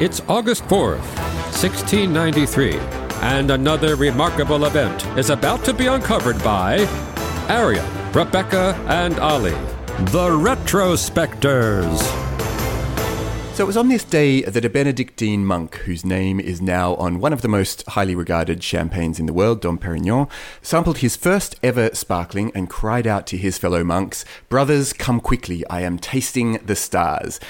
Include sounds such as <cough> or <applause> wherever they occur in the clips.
It's August 4th, 1693, and another remarkable event is about to be uncovered by Arion, Rebecca, and Olly, the Retrospectors. So it was on this day that a Benedictine monk, whose name is now on one of the most highly regarded champagnes in the world, Dom Perignon, sampled his first ever sparkling and cried out to his fellow monks, Brothers, come quickly, I am tasting the stars.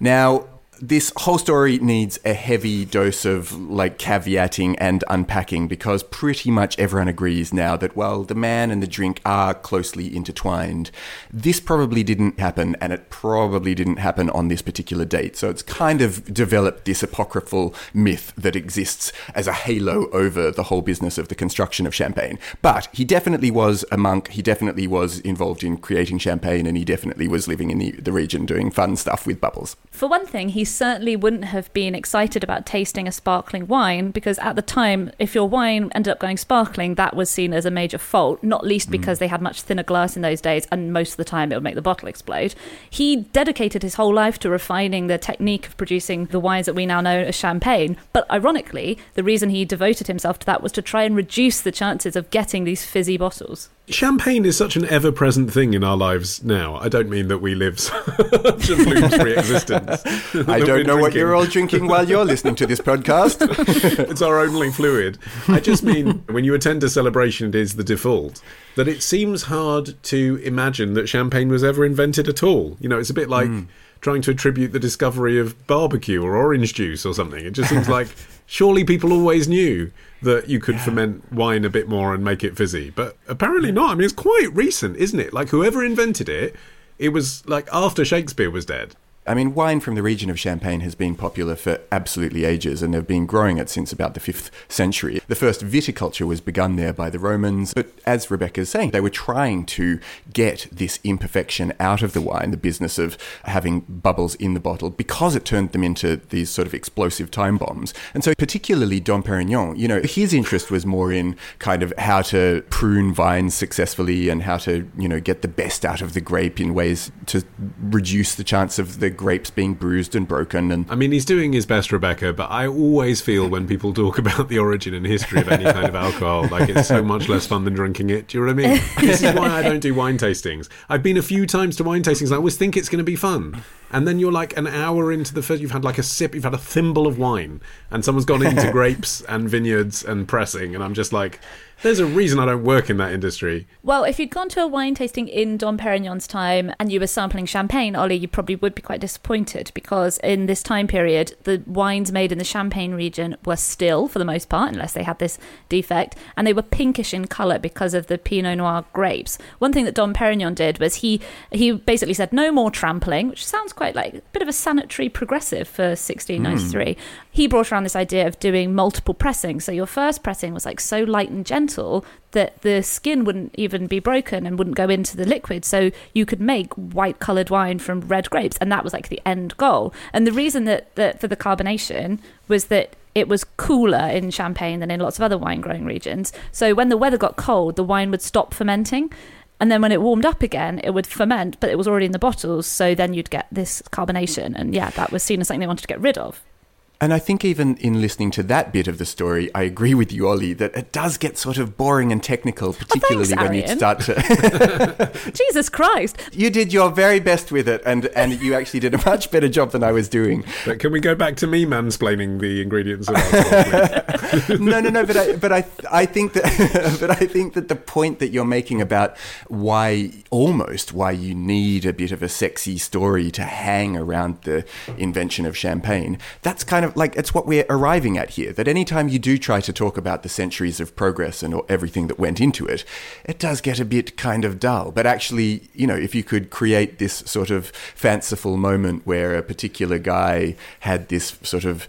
Now, this whole story needs a heavy dose of like caveating and unpacking because pretty much everyone agrees now that well the man and the drink are closely intertwined. This probably didn't happen and it probably didn't happen on this particular date. So it's kind of developed this apocryphal myth that exists as a halo over the whole business of the construction of champagne. But he definitely was a monk. He definitely was involved in creating champagne and he definitely was living in the, the region doing fun stuff with bubbles. For one thing, he certainly wouldn't have been excited about tasting a sparkling wine because at the time, if your wine ended up going sparkling, that was seen as a major fault, not least because mm. they had much thinner glass in those days and most of the time it would make the bottle explode. He dedicated his whole life to refining the technique of producing the wines that we now know as champagne. But ironically, the reason he devoted himself to that was to try and reduce the chances of getting these fizzy bottles. Champagne is such an ever present thing in our lives now. I don't mean that we live <laughs> such a bloom free existence. <laughs> I don't know what you're all drinking while you're listening to this podcast. <laughs> it's our only fluid. I just mean when you attend a celebration, it is the default. That it seems hard to imagine that champagne was ever invented at all. You know, it's a bit like hmm. trying to attribute the discovery of barbecue or orange juice or something. It just seems like surely people always knew that you could ferment wine a bit more and make it fizzy. But apparently not. I mean, it's quite recent, isn't it? Like whoever invented it, it was like after Shakespeare was dead. I mean, wine from the region of Champagne has been popular for absolutely ages, and they've been growing it since about the 5th century. The first viticulture was begun there by the Romans, but as Rebecca is saying, they were trying to get this imperfection out of the wine, the business of having bubbles in the bottle, because it turned them into these sort of explosive time bombs. And so, particularly Dom Perignon, you know, his interest was more in kind of how to prune vines successfully and how to, you know, get the best out of the grape in ways to reduce the chance of the grapes being bruised and broken and I mean, he's doing his best, Rebecca, but I always feel when people talk about the origin and history of any kind of alcohol, like it's so much less fun than drinking it. Do you know what I mean? this is why I don't do wine tastings. I've been a few times to wine tastings, I always think it's going to be fun. And then you're like an hour into the first, you've had like a sip, you've had a thimble of wine, and someone's gone into <laughs> grapes and vineyards and pressing, and I'm just like, there's a reason I don't work in that industry. Well, if you'd gone to a wine tasting in Dom Perignon's time and you were sampling champagne, Ollie, you probably would be quite disappointed because in this time period, the wines made in the Champagne region were still, for the most part, unless they had this defect, and they were pinkish in colour because of the Pinot Noir grapes. One thing that Dom Perignon did was he he basically said no more trampling, which sounds quite like a bit of a sanitary progressive for 1693. Hmm. He brought around this idea of doing multiple pressings. So your first pressing was like so light and gentle that the skin wouldn't even be broken and wouldn't go into the liquid. So you could make white coloured wine from red grapes, and that was like the end goal. And the reason that, that for the carbonation was that it was cooler in Champagne than in lots of other wine growing regions. So when the weather got cold, the wine would stop fermenting. And then when it warmed up again, it would ferment, but it was already in the bottles. So then you'd get this carbonation. And yeah, that was seen as something they wanted to get rid of. And I think even in listening to that bit of the story, I agree with you, Ollie, that it does get sort of boring and technical, oh, particularly when you start to. <laughs> Jesus Christ. you did your very best with it, and, and you actually did a much better job than I was doing. But can we go back to me mansplaining the ingredients of alcohol? <laughs> no, no, no. But I, but I, I think that, <laughs> but I think that the point that you're making about why, almost why you need a bit of a sexy story to hang around the invention of champagne, that's kind of of like it's what we're arriving at here. That anytime you do try to talk about the centuries of progress and everything that went into it, it does get a bit kind of dull. But actually, you know, if you could create this sort of fanciful moment where a particular guy had this sort of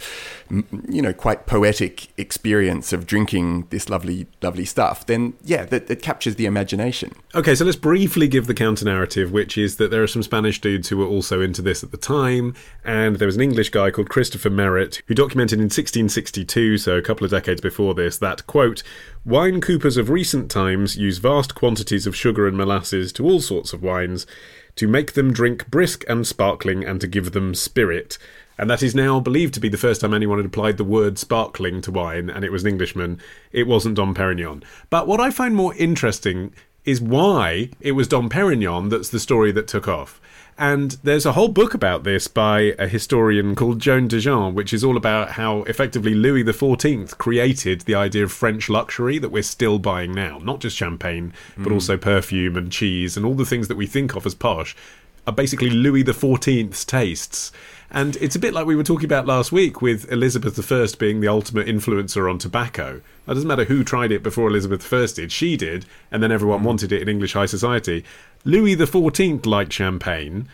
you know, quite poetic experience of drinking this lovely, lovely stuff, then yeah, that, that captures the imagination. Okay, so let's briefly give the counter narrative, which is that there are some Spanish dudes who were also into this at the time, and there was an English guy called Christopher Merret who documented in 1662, so a couple of decades before this, that quote, wine coopers of recent times use vast quantities of sugar and molasses to all sorts of wines to make them drink brisk and sparkling and to give them spirit and that is now believed to be the first time anyone had applied the word sparkling to wine, and it was an Englishman. It wasn't Dom Perignon. But what I find more interesting is why it was Dom Perignon that's the story that took off. And there's a whole book about this by a historian called Joan DeJean, which is all about how effectively Louis XIV created the idea of French luxury that we're still buying now. Not just champagne, but mm. also perfume and cheese and all the things that we think of as posh are basically Louis XIV's tastes. And it's a bit like we were talking about last week with Elizabeth I being the ultimate influencer on tobacco. It doesn't matter who tried it before Elizabeth I did, she did, and then everyone wanted it in English high society. Louis XIV liked champagne,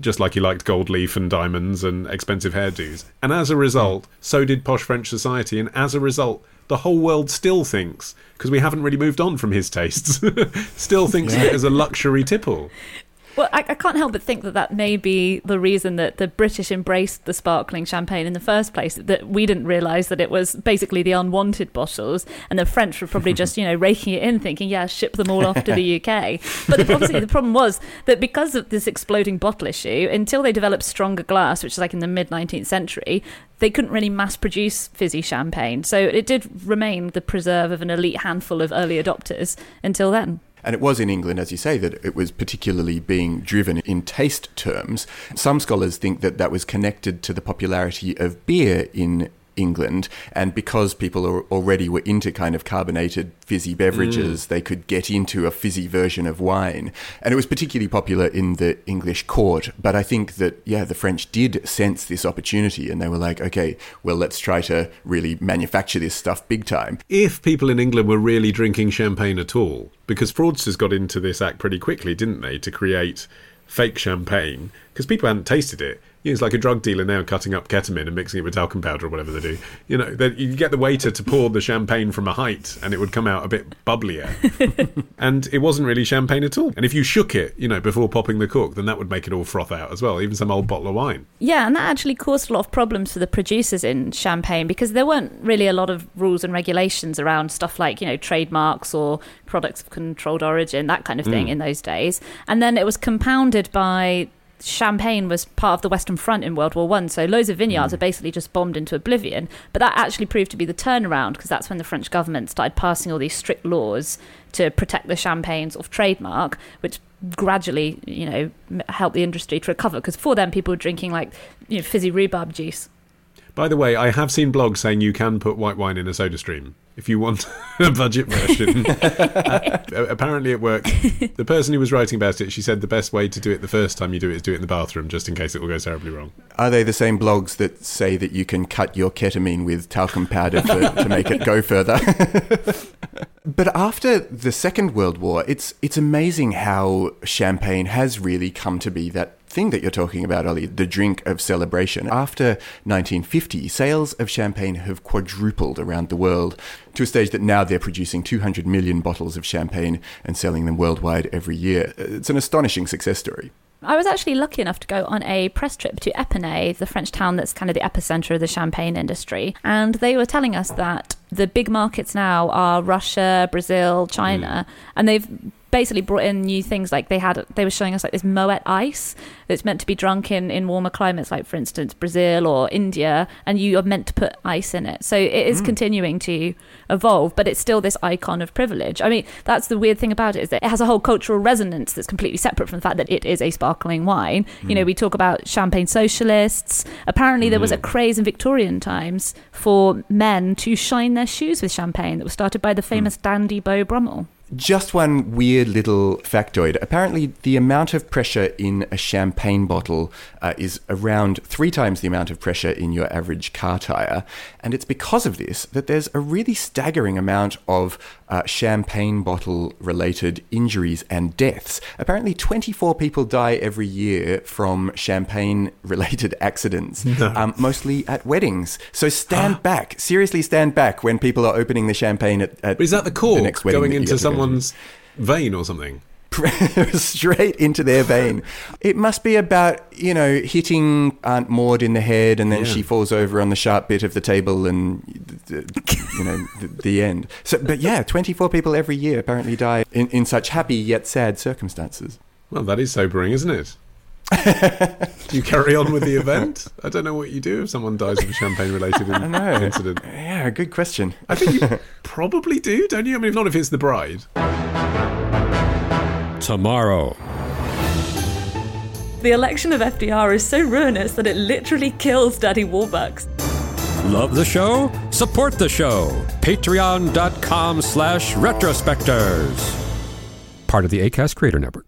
just like he liked gold leaf and diamonds and expensive hairdos. And as a result, so did posh French society, and as a result, the whole world still thinks, because we haven't really moved on from his tastes, <laughs> still thinks yeah. of it as a luxury tipple. Well, I, I, can't help but think that that may be the reason that the British embraced the sparkling champagne in the first place. That we didn't realise that it was basically the unwanted bottles, and the French were probably just you know <laughs> raking it in, thinking, yeah, ship them all off to the <laughs> UK. But the, obviously, the problem was that because of this exploding bottle issue, until they developed stronger glass, which is like in the mid 19th century, they couldn't really mass produce fizzy champagne. So it did remain the preserve of an elite handful of early adopters until then. And it was in England, as you say, that it was particularly being driven in taste terms. Some scholars think that that was connected to the popularity of beer in England, and because people already were into kind of carbonated fizzy beverages, mm. they could get into a fizzy version of wine. And it was particularly popular in the English court. But I think that, yeah, the French did sense this opportunity and they were like, okay, well, let's try to really manufacture this stuff big time. If people in England were really drinking champagne at all, because fraudsters got into this act pretty quickly, didn't they, to create fake champagne, because people hadn't tasted it it's like a drug dealer now cutting up ketamine and mixing it with talcum powder or whatever they do. You know, that you get the waiter to pour the champagne from a height and it would come out a bit bubblier. <laughs> and it wasn't really champagne at all. And if you shook it, you know, before popping the cork, then that would make it all froth out as well, even some old bottle of wine. Yeah, and that actually caused a lot of problems for the producers in champagne because there weren't really a lot of rules and regulations around stuff like, you know, trademarks or products of controlled origin, that kind of thing mm. in those days. And then it was compounded by Champagne was part of the Western Front in World War One, so loads of vineyards mm. are basically just bombed into oblivion. But that actually proved to be the turnaround because that's when the French government started passing all these strict laws to protect the champagne's of trademark, which gradually, you know, helped the industry to recover. Because for them, people were drinking like you know fizzy rhubarb juice. By the way, I have seen blogs saying you can put white wine in a SodaStream if you want <laughs> a budget version. <laughs> uh, apparently, it worked. The person who was writing about it, she said the best way to do it the first time you do it is do it in the bathroom, just in case it all goes terribly wrong. Are they the same blogs that say that you can cut your ketamine with talcum powder to, to make it go further? <laughs> but after the Second World War, it's it's amazing how champagne has really come to be that thing that you're talking about, Ollie, the drink of celebration. After 1950, sales of champagne have quadrupled around the world to a stage that now they're producing 200 million bottles of champagne and selling them worldwide every year. It's an astonishing success story. I was actually lucky enough to go on a press trip to Epernay, the French town that's kind of the epicenter of the champagne industry. And they were telling us that the big markets now are Russia, Brazil, China, mm. and they've basically brought in new things like they had they were showing us like this moet ice that's meant to be drunk in in warmer climates like for instance brazil or india and you are meant to put ice in it so it is mm. continuing to evolve but it's still this icon of privilege i mean that's the weird thing about it is that it has a whole cultural resonance that's completely separate from the fact that it is a sparkling wine mm. you know hmm. we talk about champagne socialists apparently mm. there was a hmm. craze in victorian times for men to shine their shoes with champagne that was started by the hmm. famous dandy beau brummell Just one weird little factoid. Apparently, the amount of pressure in a champagne bottle uh, is around three times the amount of pressure in your average car tire. And it's because of this that there's a really staggering amount of uh, champagne bottle related injuries and deaths. Apparently, 24 people die every year from champagne related <laughs> accidents, no. um, mostly at weddings. So stand back. Seriously, stand back when people are opening the champagne at. at is that the cork the next going into someone's <laughs> vein or something? <laughs> straight into their vein. It must be about, you know, hitting Aunt Maud in the head and then yeah. she falls over on the sharp bit of the table and, you know, the, the, end. So, but yeah, 24 people every year apparently die in, in such happy yet sad circumstances. Well, that is sobering, isn't it? Do <laughs> you carry on with the event? I don't know what you do if someone dies of a champagne related <laughs> in- incident. Yeah, good question. I think you <laughs> probably do, don't you? I mean, if not if it's the bride. Tomorrow. The election of FDR is so ruinous that it literally kills Daddy Warbucks. Love the show? Support the show. Patreon.com slash retrospectors. Part of the ACAST Creator Network.